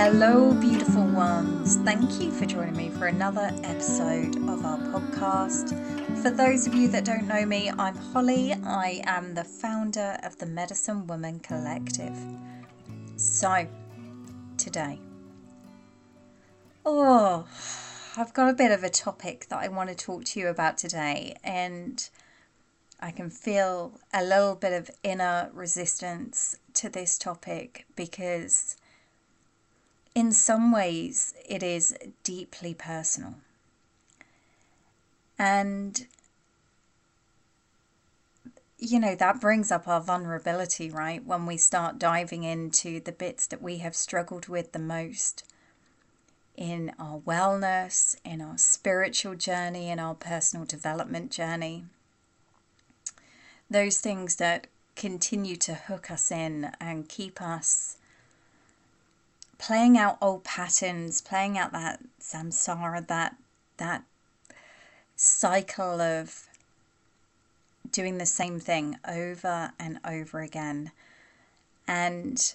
Hello, beautiful ones. Thank you for joining me for another episode of our podcast. For those of you that don't know me, I'm Holly. I am the founder of the Medicine Woman Collective. So, today, oh, I've got a bit of a topic that I want to talk to you about today, and I can feel a little bit of inner resistance to this topic because in some ways, it is deeply personal. And, you know, that brings up our vulnerability, right? When we start diving into the bits that we have struggled with the most in our wellness, in our spiritual journey, in our personal development journey. Those things that continue to hook us in and keep us playing out old patterns, playing out that samsara, that that cycle of doing the same thing over and over again. And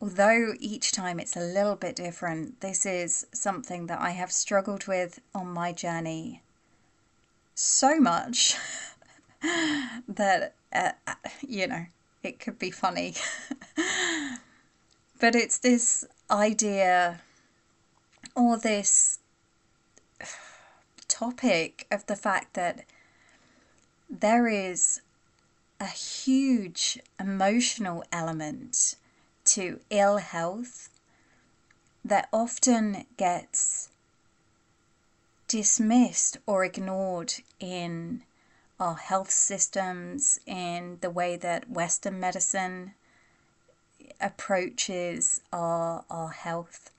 although each time it's a little bit different, this is something that I have struggled with on my journey so much that, uh, you know, it could be funny. but it's this idea or this topic of the fact that there is a huge emotional element to ill health that often gets dismissed or ignored in our health systems, in the way that Western medicine approaches our, our health.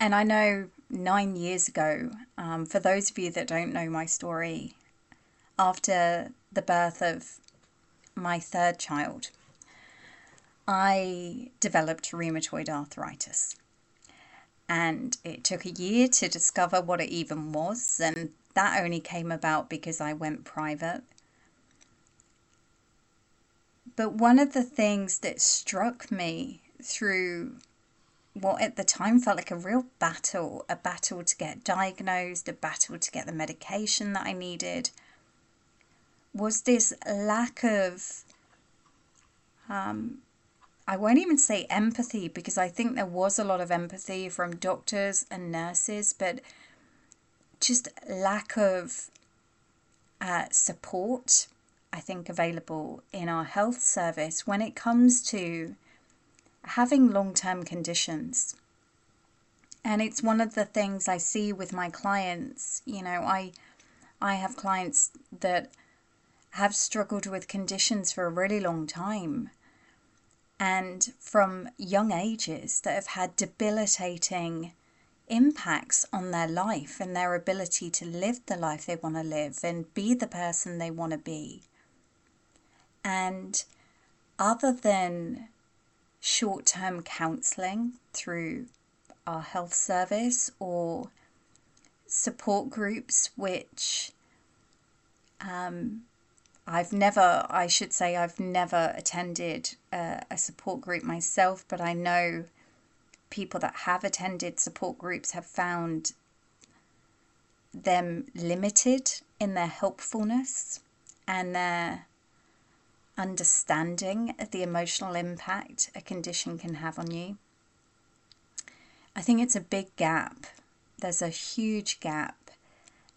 And I know nine years ago, um, for those of you that don't know my story, after the birth of my third child, I developed rheumatoid arthritis. And it took a year to discover what it even was, and that only came about because I went private but one of the things that struck me through what at the time felt like a real battle a battle to get diagnosed, a battle to get the medication that I needed was this lack of. Um, I won't even say empathy because I think there was a lot of empathy from doctors and nurses, but just lack of uh, support I think, available in our health service when it comes to having long term conditions. And it's one of the things I see with my clients. You know, I I have clients that have struggled with conditions for a really long time and from young ages that have had debilitating impacts on their life and their ability to live the life they want to live and be the person they want to be. And other than short term counseling through our health service or support groups, which um, I've never, I should say, I've never attended a, a, support group myself, but I know people that have attended support groups have found them limited in their helpfulness and their understanding the emotional impact a condition can have on you. I think it's a big gap. There's a huge gap,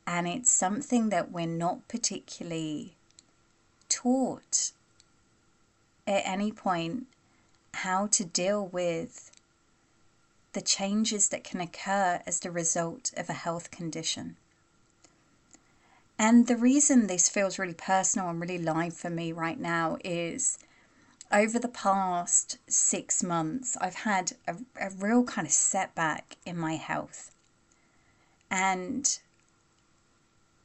and it's something that we're not particularly taught at any point how to deal with the changes that can occur as the result of a health condition. And the reason this feels really personal and really live for me right now is over the past six months, I've had a, a real kind of setback in my health. And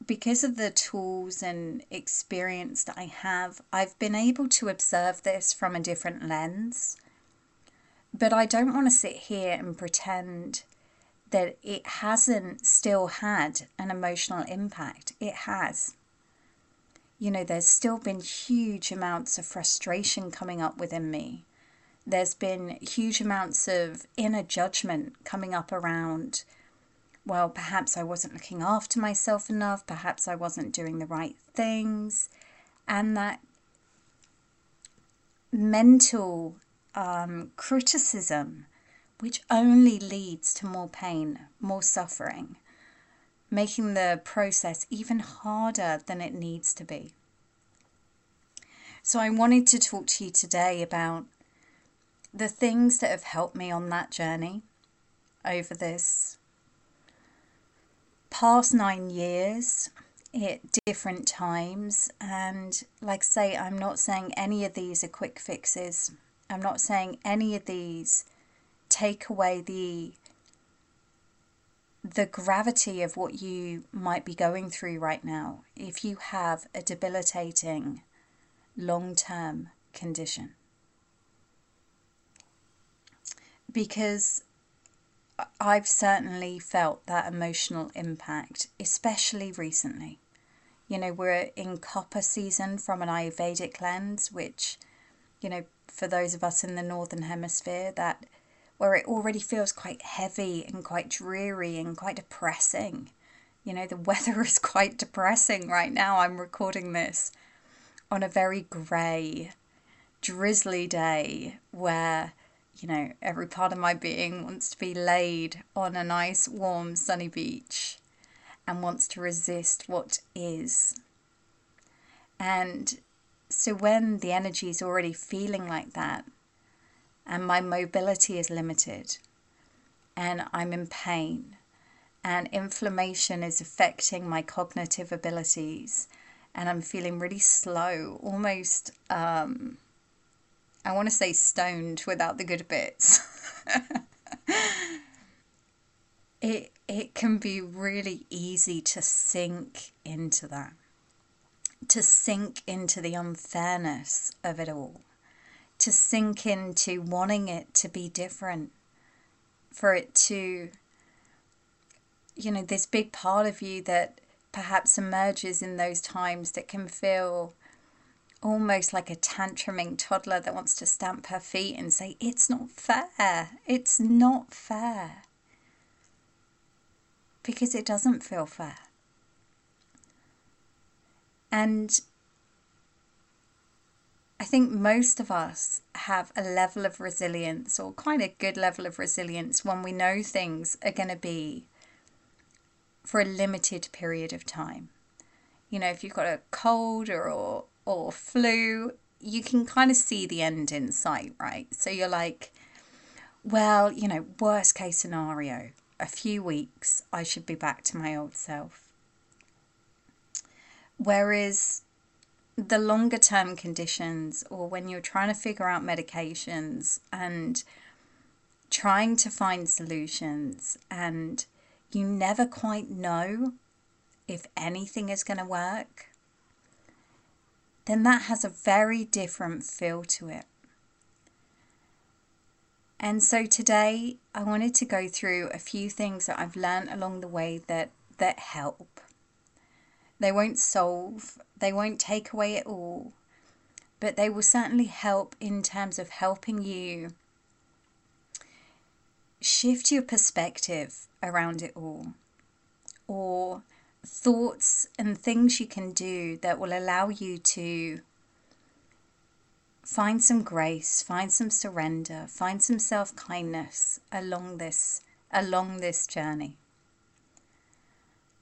because of the tools and experience that I have, I've been able to observe this from a different lens. But I don't want to sit here and pretend that it hasn't still had an emotional impact. It has. You know, there's still been huge amounts of frustration coming up within me there's been huge amounts of inner judgment coming up around, well, perhaps I wasn't looking after myself enough, perhaps I wasn't doing the right things, and that mental um, criticism, which only leads to more pain, more suffering, making the process even harder than it needs to be. So, I wanted to talk to you today about the things that have helped me on that journey over this past nine years at different times. And like I say, I'm not saying any of these are quick fixes. I'm not saying any of these take away the the gravity of what you might be going through right now if you have a debilitating long term condition. Because I've certainly felt that emotional impact, especially recently. You know, we're in Kapha season from an Ayurvedic lens, which, you know, for those of us in the Northern Hemisphere, that where it already feels quite heavy and quite dreary and quite depressing. You know, the weather is quite depressing right now. I'm recording this on a very grey, drizzly day where, you know, every part of my being wants to be laid on a nice, warm, sunny beach and wants to resist what is. And so when the energy is already feeling like that, and my mobility is limited, and I'm in pain, and inflammation is affecting my cognitive abilities, and I'm feeling really slow, almost, um, I want to say stoned without the good bits. it, it can be really easy to sink into that, to sink into the unfairness of it all, to sink into wanting it to be different, for it to, you know, this big part of you that perhaps emerges in those times that can feel almost like a tantruming toddler that wants to stamp her feet and say, It's not fair. It's not fair. Because it doesn't feel fair. And I think most of us have a level of resilience or quite a good level of resilience when we know things are going to be for a limited period of time. You know, if you've got a cold or, or, or flu, you can kind of see the end in sight, right? So you're like, well, you know, worst case scenario, a few weeks, I should be back to my old self. Whereas the longer term conditions, or when you're trying to figure out medications and trying to find solutions and you never quite know if anything is going to work, then that has a very different feel to it. And so today I wanted to go through a few things that I've learned along the way that that help. They won't solve, they won't take away it all, but they will certainly help in terms of helping you shift your perspective around it all or thoughts and things you can do that will allow you to find some grace, find some surrender, find some self-kindness along this along this journey.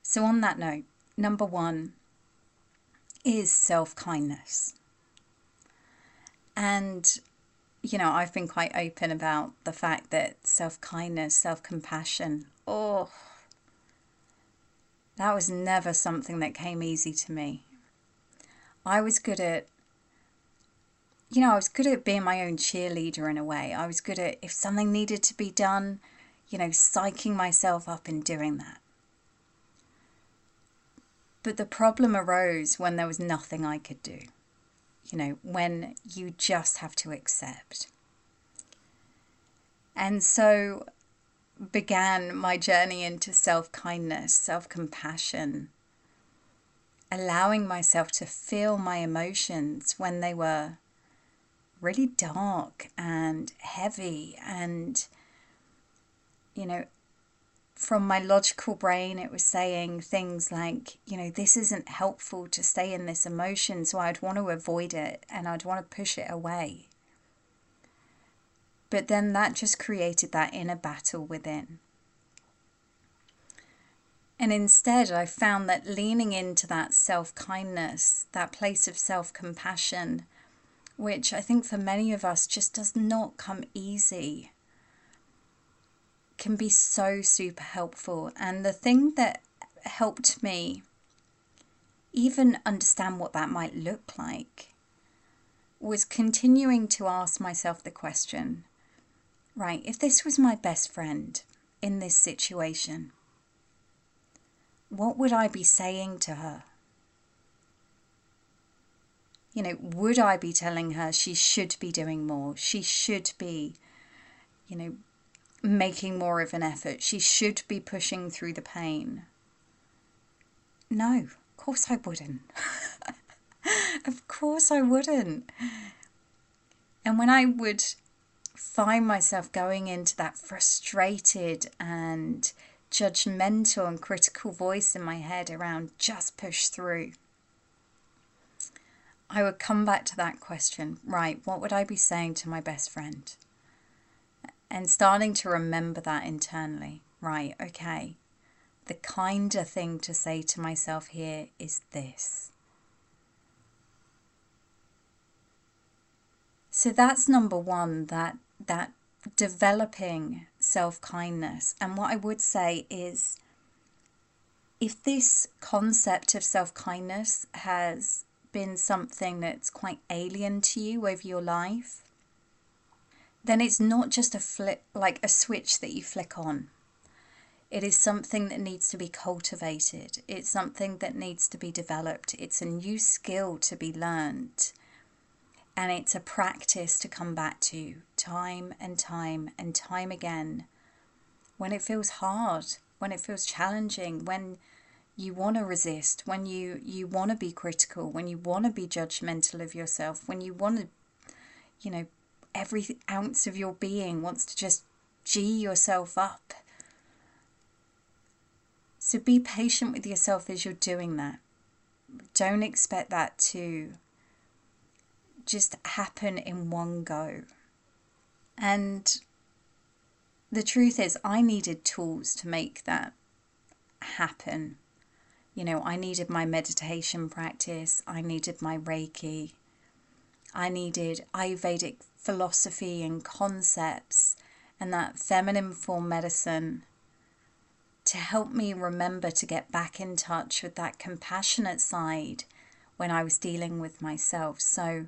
So on that note, number 1 is self-kindness. And you know, I've been quite open about the fact that self kindness, self compassion, oh, that was never something that came easy to me. I was good at, you know, I was good at being my own cheerleader in a way. I was good at, if something needed to be done, you know, psyching myself up and doing that. But the problem arose when there was nothing I could do you know, when you just have to accept. And so began my journey into self kindness, self compassion, allowing myself to feel my emotions when they were really dark and heavy and you know from my logical brain, it was saying things like, you know, this isn't helpful to stay in this emotion, so I'd want to avoid it and I'd want to push it away. But then that just created that inner battle within. And instead, I found that leaning into that self kindness, that place of self compassion, which I think for many of us just does not come easy can be so super helpful. And the thing that helped me even understand what that might look like was continuing to ask myself the question right, if this was my best friend in this situation, what would I be saying to her? You know, would I be telling her she should be doing more? She should be, you know, making more of an effort. She should be pushing through the pain. No, of course I wouldn't. of course I wouldn't. And when I would find myself going into that frustrated and judgmental and critical voice in my head around just push through, I would come back to that question right, what would I be saying to my best friend? And starting to remember that internally. Right, okay. The kinder thing to say to myself here is this. So that's number one, that that developing self-kindness. And what I would say is if this concept of self-kindness has been something that's quite alien to you over your life, then it's not just a flip, like a switch that you flick on. It is something that needs to be cultivated. It's something that needs to be developed. It's a new skill to be learned. And it's a practice to come back to time and time and time again when it feels hard, when it feels challenging, when you want to resist, when you, you want to be critical, when you want to be judgmental of yourself, when you want to, you know, every ounce of your being wants to just G yourself up. So be patient with yourself as you're doing that. Don't expect that to just happen in one go. And the truth is, I needed tools to make that happen. You know, I needed my meditation practice, I needed my Reiki, I needed Ayurvedic philosophy and concepts and that feminine form medicine to help me remember to get back in touch with that compassionate side when I was dealing with myself. So,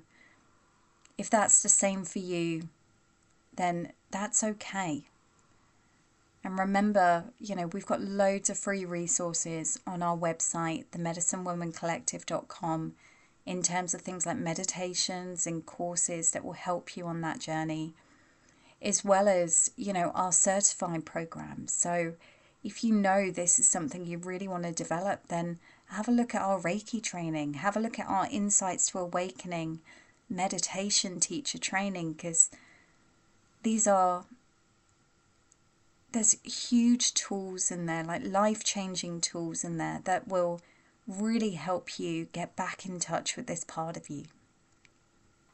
if that's the same for you, then that's okay. And remember, you know, we've got loads of free resources on our website, themedicinewomancollective.com in terms of things like meditations and courses that will help you on that journey, as well as, you know, our certified programs. So if you know this is something you really want to develop, then have a look at our Reiki training, have a look at our Insights to Awakening meditation teacher training, because these are there's huge tools in there, like life changing tools in there that will really help you get back in touch with this part of you.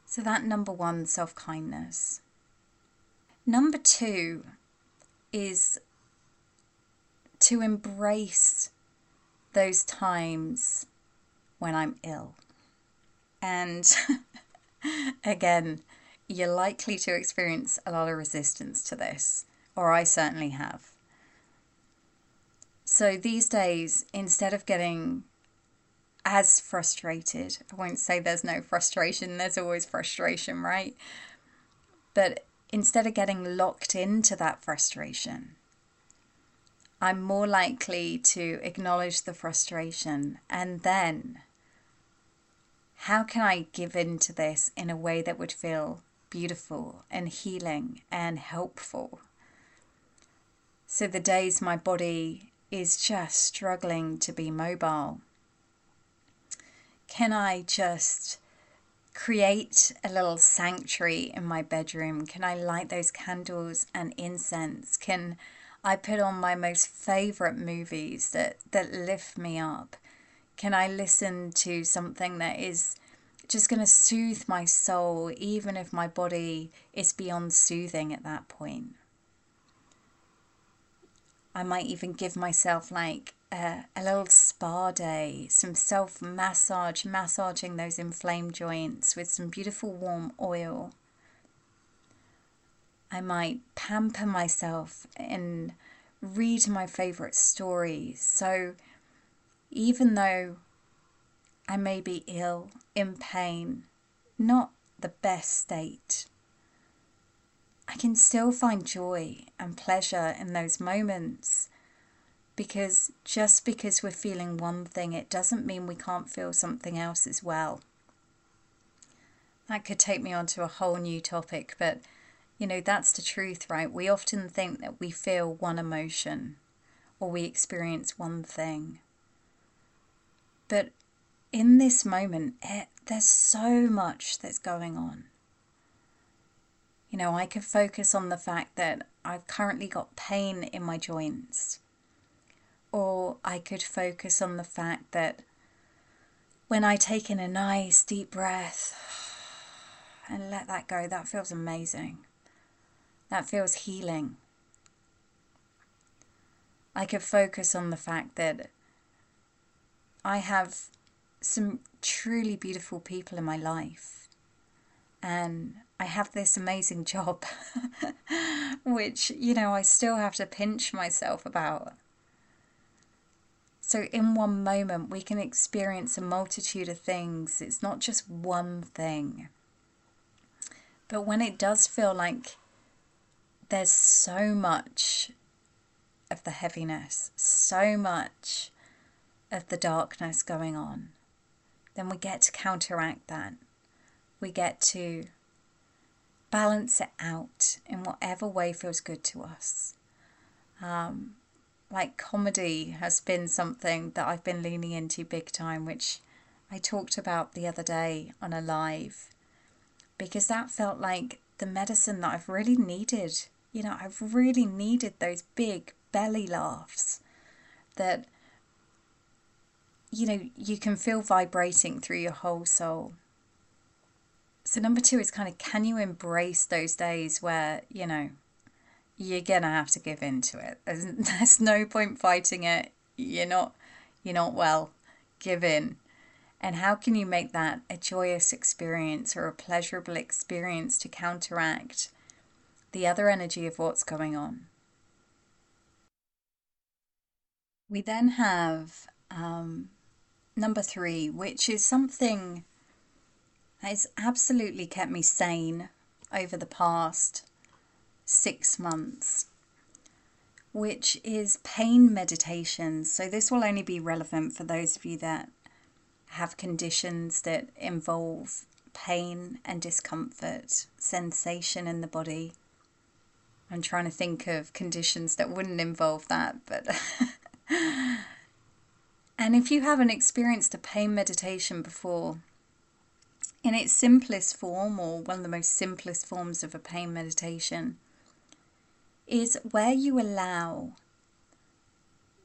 So, that number one, self kindness. Number two is to embrace those times when I'm ill. And again, you're likely to experience a lot of resistance to this, or I certainly have. So these days, instead of getting as frustrated. I won't say there's no frustration, there's always frustration, right? But instead of getting locked into that frustration, I'm more likely to acknowledge the frustration and then how can I give in to this in a way that would feel beautiful and healing and helpful? So the days my body is just struggling to be mobile can I just create a little sanctuary in my bedroom? Can I light those candles and incense? Can I put on my most favorite movies that, that lift me up? Can I listen to something that is just going to soothe my soul, even if my body is beyond soothing at that point? I might even give myself like a, a little spa day, some self massage, massaging those inflamed joints with some beautiful warm oil. I might pamper myself and read my favorite stories. So even though I may be ill, in pain, not the best state, I can still find joy and pleasure in those moments because just because we're feeling one thing, it doesn't mean we can't feel something else as well. That could take me on to a whole new topic, but you know, that's the truth, right? We often think that we feel one emotion or we experience one thing. But in this moment, it, eh, there's so much that's going on. You know, I could focus on the fact that I've currently got pain in my joints or I could focus on the fact that when I take in a nice deep breath and let that go, that feels amazing. That feels healing. I could focus on the fact that I have some truly beautiful people in my life and I have this amazing job, which, you know, I still have to pinch myself about. So, in one moment, we can experience a multitude of things. It's not just one thing. But when it does feel like there's so much of the heaviness, so much of the darkness going on, then we get to counteract that. We get to balance it out in whatever way feels good to us. Um, like comedy has been something that I've been leaning into big time, which I talked about the other day on a live, because that felt like the medicine that I've really needed. You know, I've really needed those big belly laughs that, you know, you can feel vibrating through your whole soul. So, number two is kind of can you embrace those days where, you know, you're gonna have to give in to it. There's, there's no point fighting it. You're not you're not well. Give in. And how can you make that a joyous experience or a pleasurable experience to counteract the other energy of what's going on? We then have um, number three, which is something that has absolutely kept me sane over the past six months, which is pain meditation. So, this will only be relevant for those of you that have conditions that involve pain and discomfort, sensation in the body. I'm trying to think of conditions that wouldn't involve that, but. and if you haven't experienced a pain meditation before, in its simplest form, or one of the most simplest forms of a pain meditation, is where you allow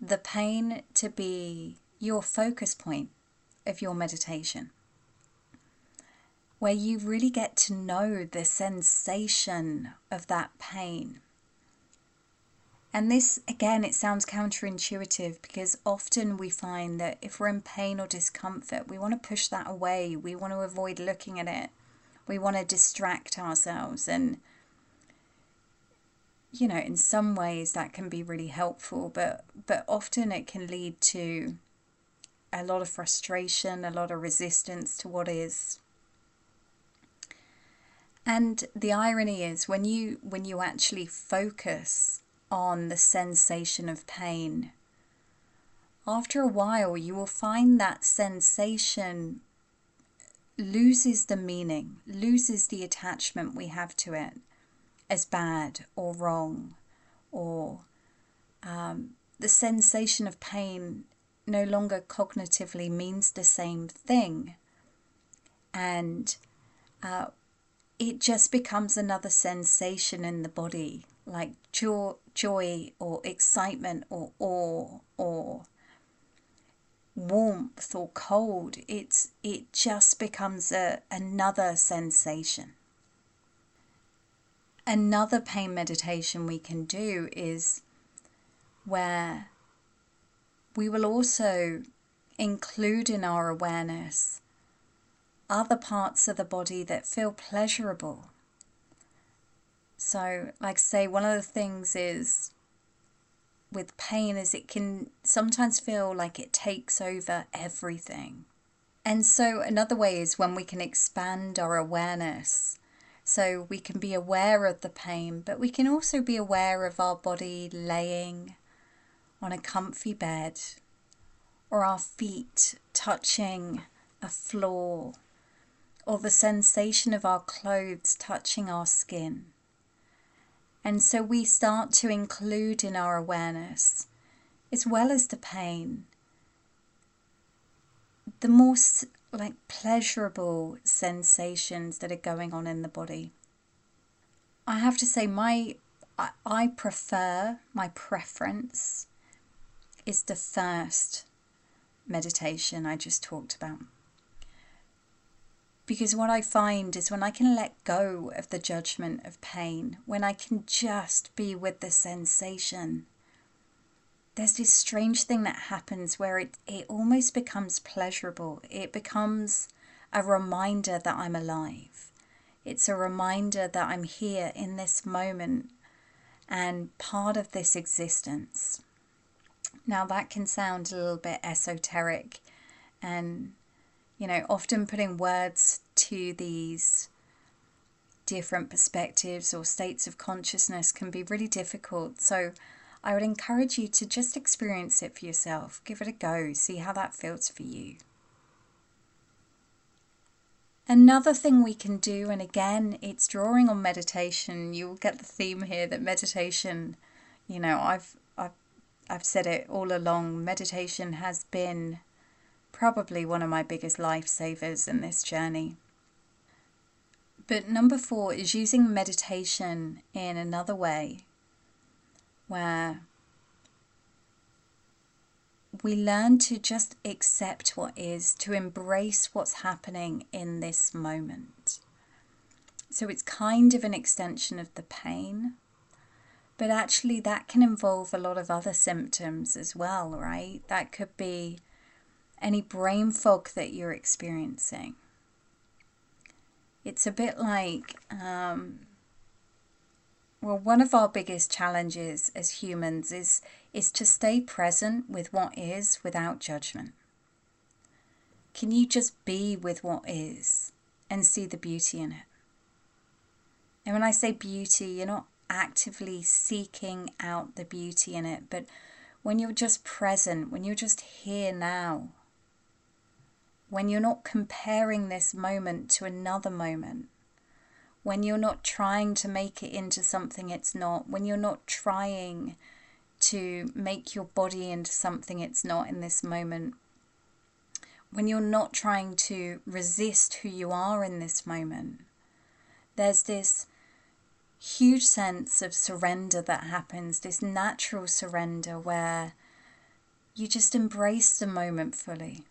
the pain to be your focus point of your meditation. Where you really get to know the sensation of that pain. And this, again, it sounds counterintuitive because often we find that if we're in pain or discomfort, we want to push that away. We want to avoid looking at it. We want to distract ourselves and you know, in some ways that can be really helpful, but but often it can lead to a lot of frustration, a lot of resistance to what is. And the irony is when you when you actually focus on the sensation of pain, after a while you will find that sensation loses the meaning, loses the attachment we have to it as bad or wrong, or um, the sensation of pain no longer cognitively means the same thing. And uh, it just becomes another sensation in the body, like joy, joy or excitement or awe or warmth or cold. It's it just becomes a, another sensation. Another pain meditation we can do is where we will also include in our awareness other parts of the body that feel pleasurable. So, like say, one of the things is with pain is it can sometimes feel like it takes over everything. And so, another way is when we can expand our awareness. So, we can be aware of the pain, but we can also be aware of our body laying on a comfy bed or our feet touching a floor or the sensation of our clothes touching our skin. And so we start to include in our awareness, as well as the pain, the more like pleasurable sensations that are going on in the body. I have to say, my I, prefer my preference is the first meditation I just talked about. Because what I find is when I can let go of the judgment of pain, when I can just be with the sensation, there's this strange thing that happens where it, it almost becomes pleasurable. It becomes a reminder that I'm alive. It's a reminder that I'm here in this moment and part of this existence. Now, that can sound a little bit esoteric and you know, often putting words to these different perspectives or states of consciousness can be really difficult. So I would encourage you to just experience it for yourself. Give it a go, see how that feels for you. Another thing we can do, and again, it's drawing on meditation. You'll get the theme here that meditation, you know, I've I've I've said it all along. Meditation has been probably one of my biggest lifesavers in this journey. But number four is using meditation in another way where we learn to just accept what is, to embrace what's happening in this moment. So it's kind of an extension of the pain, but actually that can involve a lot of other symptoms as well, right? That could be any brain fog that you're experiencing. It's a bit like, um, well, one of our biggest challenges as humans is, is to stay present with what is without judgment. Can you just be with what is and see the beauty in it? And when I say beauty, you're not actively seeking out the beauty in it, but when you're just present, when you're just here now, when you're not comparing this moment to another moment, when you're not trying to make it into something it's not, when you're not trying to make your body into something it's not in this moment, when you're not trying to resist who you are in this moment, there's this huge sense of surrender that happens, this natural surrender where you just embrace the moment fully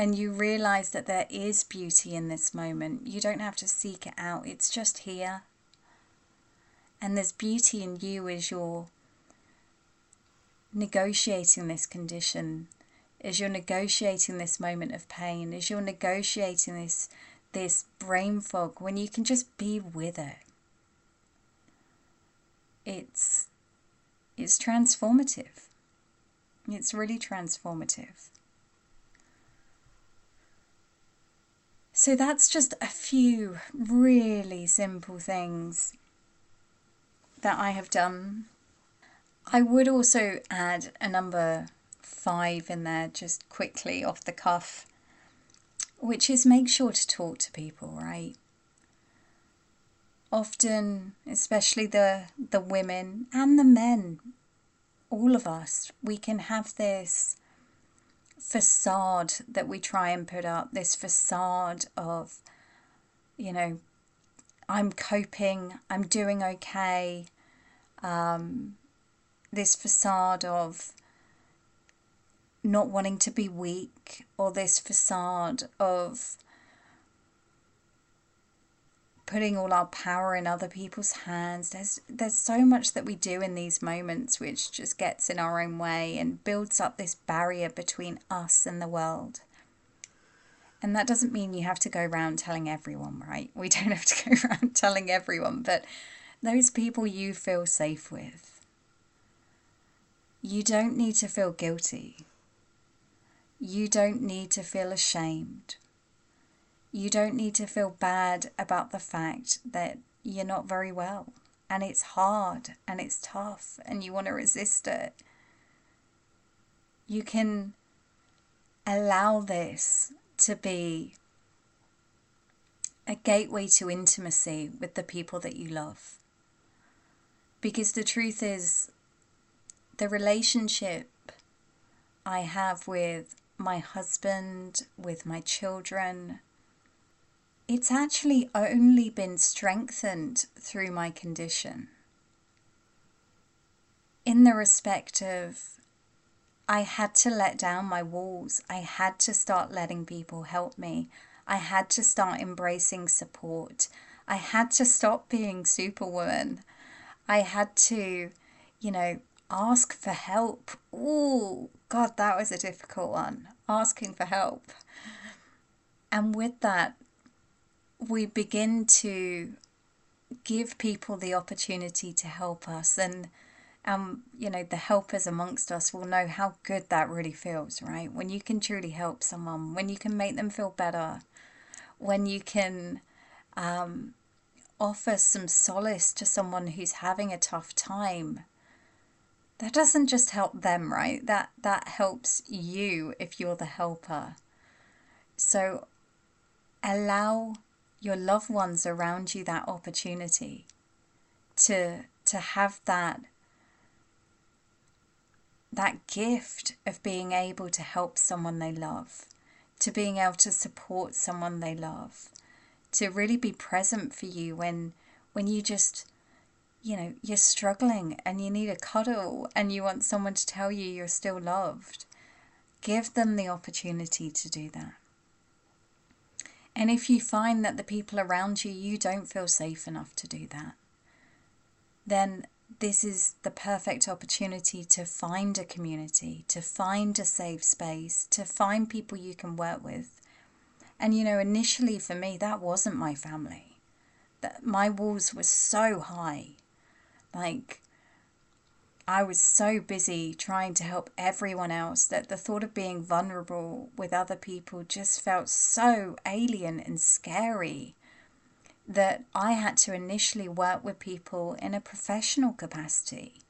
and you realize that there is beauty in this moment. You don't have to seek it out, it's just here. And there's beauty in you as you're negotiating this condition, as you're negotiating this moment of pain, as you're negotiating this this brain fog when you can just be with it. It's it's transformative. It's really transformative. So that's just a few really simple things that I have done. I would also add a number five in there just quickly off the cuff, which is make sure to talk to people, right? Often, especially the the women and the men, all of us, we can have this facade that we try and put up, this facade of you know, I'm coping, I'm doing okay. Um, this facade of not wanting to be weak, or this facade of putting all our power in other people's hands. There's there's so much that we do in these moments which just gets in our own way and builds up this barrier between us and the world. And that doesn't mean you have to go around telling everyone, right? We don't have to go around telling everyone, but those people you feel safe with. You don't need to feel guilty. You don't need to feel ashamed you don't need to feel bad about the fact that you're not very well and it's hard and it's tough and you want to resist it. You can allow this to be a gateway to intimacy with the people that you love. Because the truth is, the relationship I have with my husband, with my children, it's actually only been strengthened through my condition. In the respect of, I had to let down my walls. I had to start letting people help me. I had to start embracing support. I had to stop being superwoman. I had to, you know, ask for help. Oh, God, that was a difficult one. Asking for help. And with that, we begin to give people the opportunity to help us and um, you know the helpers amongst us will know how good that really feels right? When you can truly help someone when you can make them feel better when you can um, offer some solace to someone who's having a tough time that doesn't just help them right? That that helps you if you're the helper. So allow your loved ones around you that opportunity to to have that that gift of being able to help someone they love, to being able to support someone they love, to really be present for you when when you just you know, you're struggling and you need a cuddle and you want someone to tell you you're still loved. Give them the opportunity to do that. And if you find that the people around you, you don't feel safe enough to do that, then this is the perfect opportunity to find a community, to find a safe space, to find people you can work with. And you know, initially for me, that wasn't my family. That my walls were so high. Like I was so busy trying to help everyone else that the thought of being vulnerable with other people just felt so alien and scary that I had to initially work with people in a professional capacity.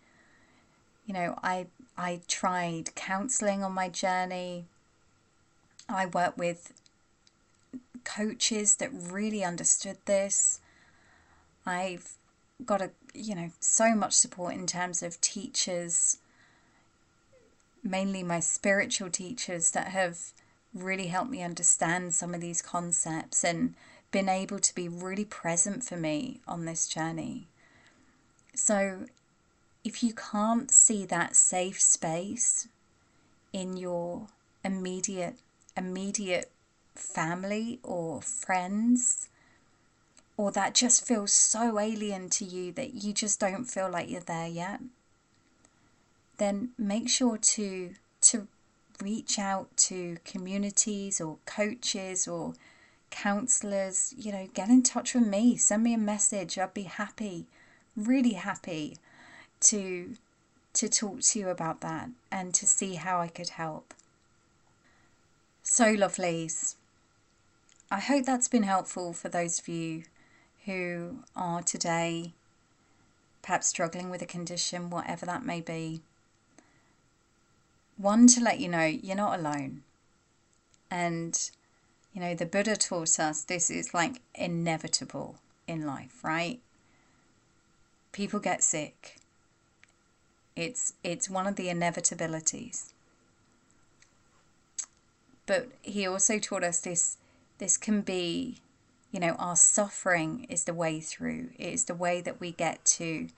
You know, I I tried counseling on my journey. I worked with coaches that really understood this. I've got a you know so much support in terms of teachers mainly my spiritual teachers that have really helped me understand some of these concepts and been able to be really present for me on this journey. So if you can't see that safe space in your immediate immediate family or friends or that just feels so alien to you that you just don't feel like you're there yet, then make sure to to reach out to communities or coaches or counselors, you know, get in touch with me, send me a message. I'd be happy, really happy to to talk to you about that and to see how I could help. So lovelies. I hope that's been helpful for those of you who are today perhaps struggling with a condition, whatever that may be. One, to let you know you're not alone. And, you know, the Buddha taught us this is like inevitable in life, right? People get sick. It's it's one of the inevitabilities. But he also taught us this this can be You know, our suffering is the way through, it is the way that we get to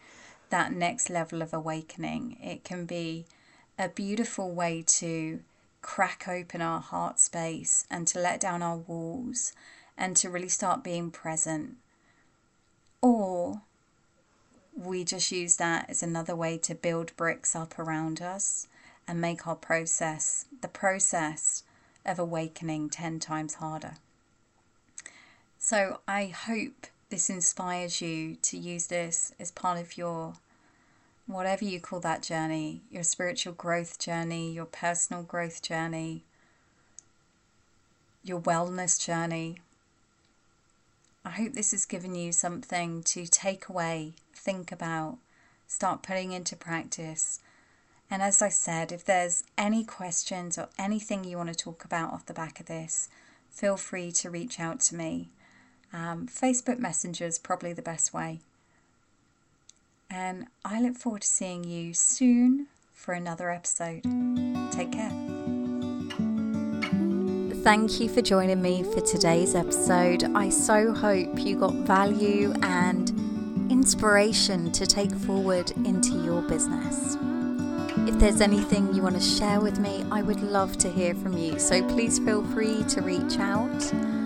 that next level of awakening. It can be a beautiful way to crack open our heart space and to let down our walls and to really start being present. Or we just use that as another way to build bricks up around us and make our process, the process of awakening, 10 times harder. So I hope this inspires you to use this as part of your whatever you call that journey, your spiritual growth journey, your personal growth journey, your wellness journey. I hope this has given you something to take away, think about, start putting into practice. And as I said, if there's any questions or anything you want to talk about off the back of this, feel free to reach out to me. Um, Facebook Messenger is probably the best way. And I look forward to seeing you soon for another episode. Take care. Thank you for joining me for today's episode. I so hope you got value and inspiration to take forward into your business. If there's anything you want to share with me, I would love to hear from you. So please feel free to reach out.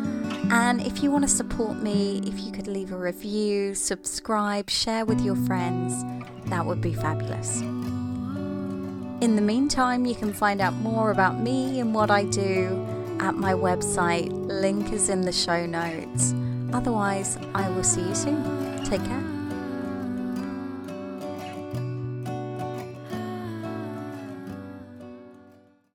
And if you want to support me, if you could leave a review, subscribe, share with your friends, that would be fabulous. In the meantime, you can find out more about me and what I do at my website. Link is in the show notes. Otherwise, I will see you soon. Take care.